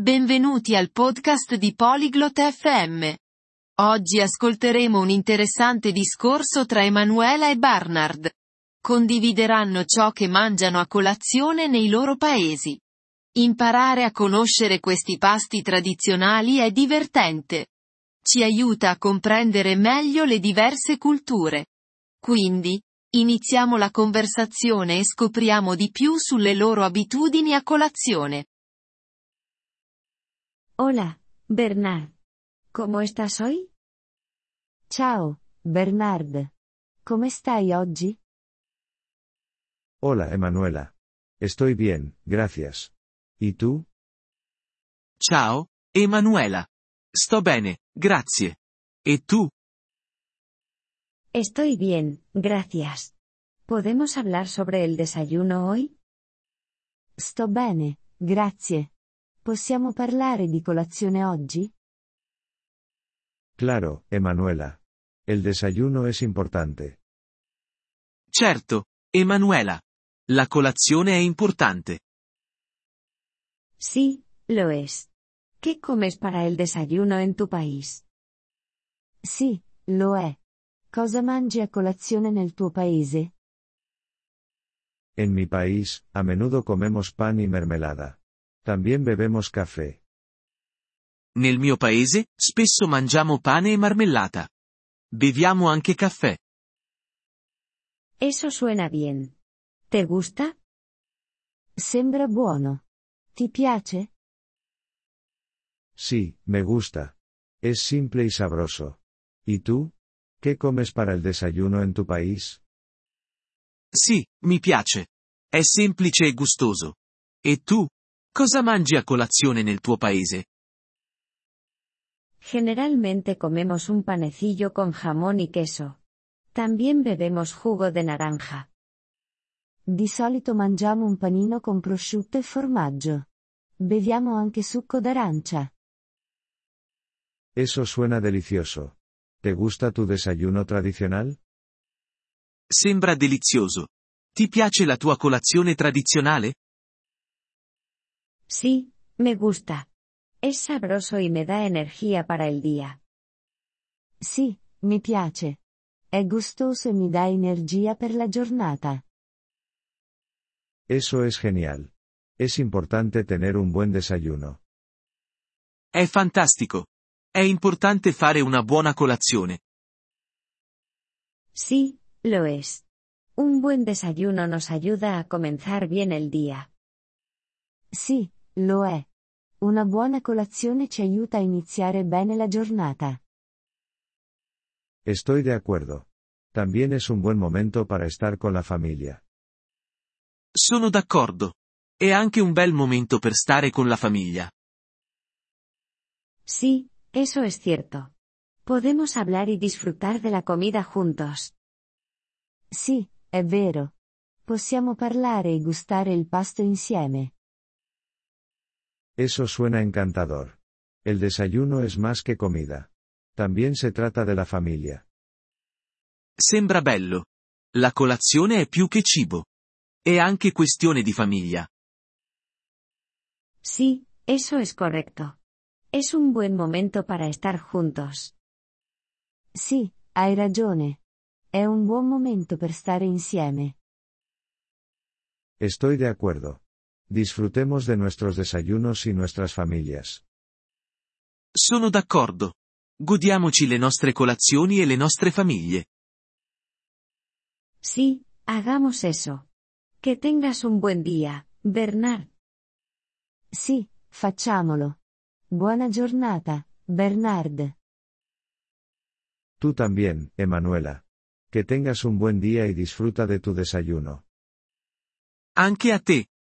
Benvenuti al podcast di Polyglot FM. Oggi ascolteremo un interessante discorso tra Emanuela e Barnard. Condivideranno ciò che mangiano a colazione nei loro paesi. Imparare a conoscere questi pasti tradizionali è divertente. Ci aiuta a comprendere meglio le diverse culture. Quindi, iniziamo la conversazione e scopriamo di più sulle loro abitudini a colazione. Hola, Bernard. ¿Cómo estás hoy? Ciao, Bernard. Come stai oggi? Hola Emanuela. Estoy bien, gracias. ¿Y tú? Ciao, Emanuela. Sto bene, grazie. E tu? Estoy bien, gracias. ¿Podemos hablar sobre el desayuno hoy? Sto bene, grazie. Possiamo parlare di colazione oggi? Claro, Emanuela. El desayuno es importante. Certo, Emanuela. La colazione è importante. Sí, lo es. ¿Qué comes para el desayuno en tu país? Sì, lo è. Cosa mangi a colazione nel tuo paese? En mi país, a menudo comemos pan y mermelada. También bebemos café. Nel mio paese, spesso mangiamo pane e marmellata. Beviamo anche caffè. Eso suena bien. ¿Te gusta? Sembra buono. Ti piace? Sí, me gusta. Es simple y sabroso. ¿Y tú? ¿Qué comes para el desayuno en tu país? Sì, mi piace. È semplice e gustoso. E tu? Cosa mangi a colazione nel tuo paese? Generalmente comemos un panecillo con jamón y queso. También bebemos jugo de naranja. Di solito mangiamo un panino con prosciutto e formaggio. Beviamo anche succo d'arancia. Eso suena delicioso. ¿Te gusta tu desayuno tradicional? Sembra delizioso. Ti piace la tua colazione tradizionale? Sí, me gusta. Es sabroso y me da energía para el día. Sì, mi piace. È gustoso e mi dà energia per la giornata. Eso es genial. Es importante tener un buen desayuno. È fantastico. È importante fare una buona colazione. Sí, lo es. Un buen desayuno nos ayuda a comenzar bien el día. Sì, lo è. Una buona colazione ci aiuta a iniziare bene la giornata. Estoy de acuerdo. También es un buen momento para estar con la familia. Sono d'accordo. È anche un bel momento per stare con la famiglia. Sí, eso es cierto. Podemos hablar y disfrutar de la comida juntos. Sì, è vero. Possiamo parlare e gustare il pasto insieme. Eso suena encantador. El desayuno es más que comida. También se trata de la familia. Sembra bello. La colazione è più che cibo. È anche questione di famiglia. Sí, eso es correcto. Es un buen momento para estar juntos. Sì, hai ragione. È un buon momento per stare insieme. Estoy de acuerdo. Disfrutemos de nuestros desayunos y nuestras familias. Sono d'accordo. Godiamoci le nostre colazioni e le nostre famiglie. Sí, hagamos eso. Que tengas un buen día, Bernard. Sì, facciamolo. Buona giornata, Bernard. Tú también, Emanuela. Que tengas un buen día y disfruta de tu desayuno. Anche a te,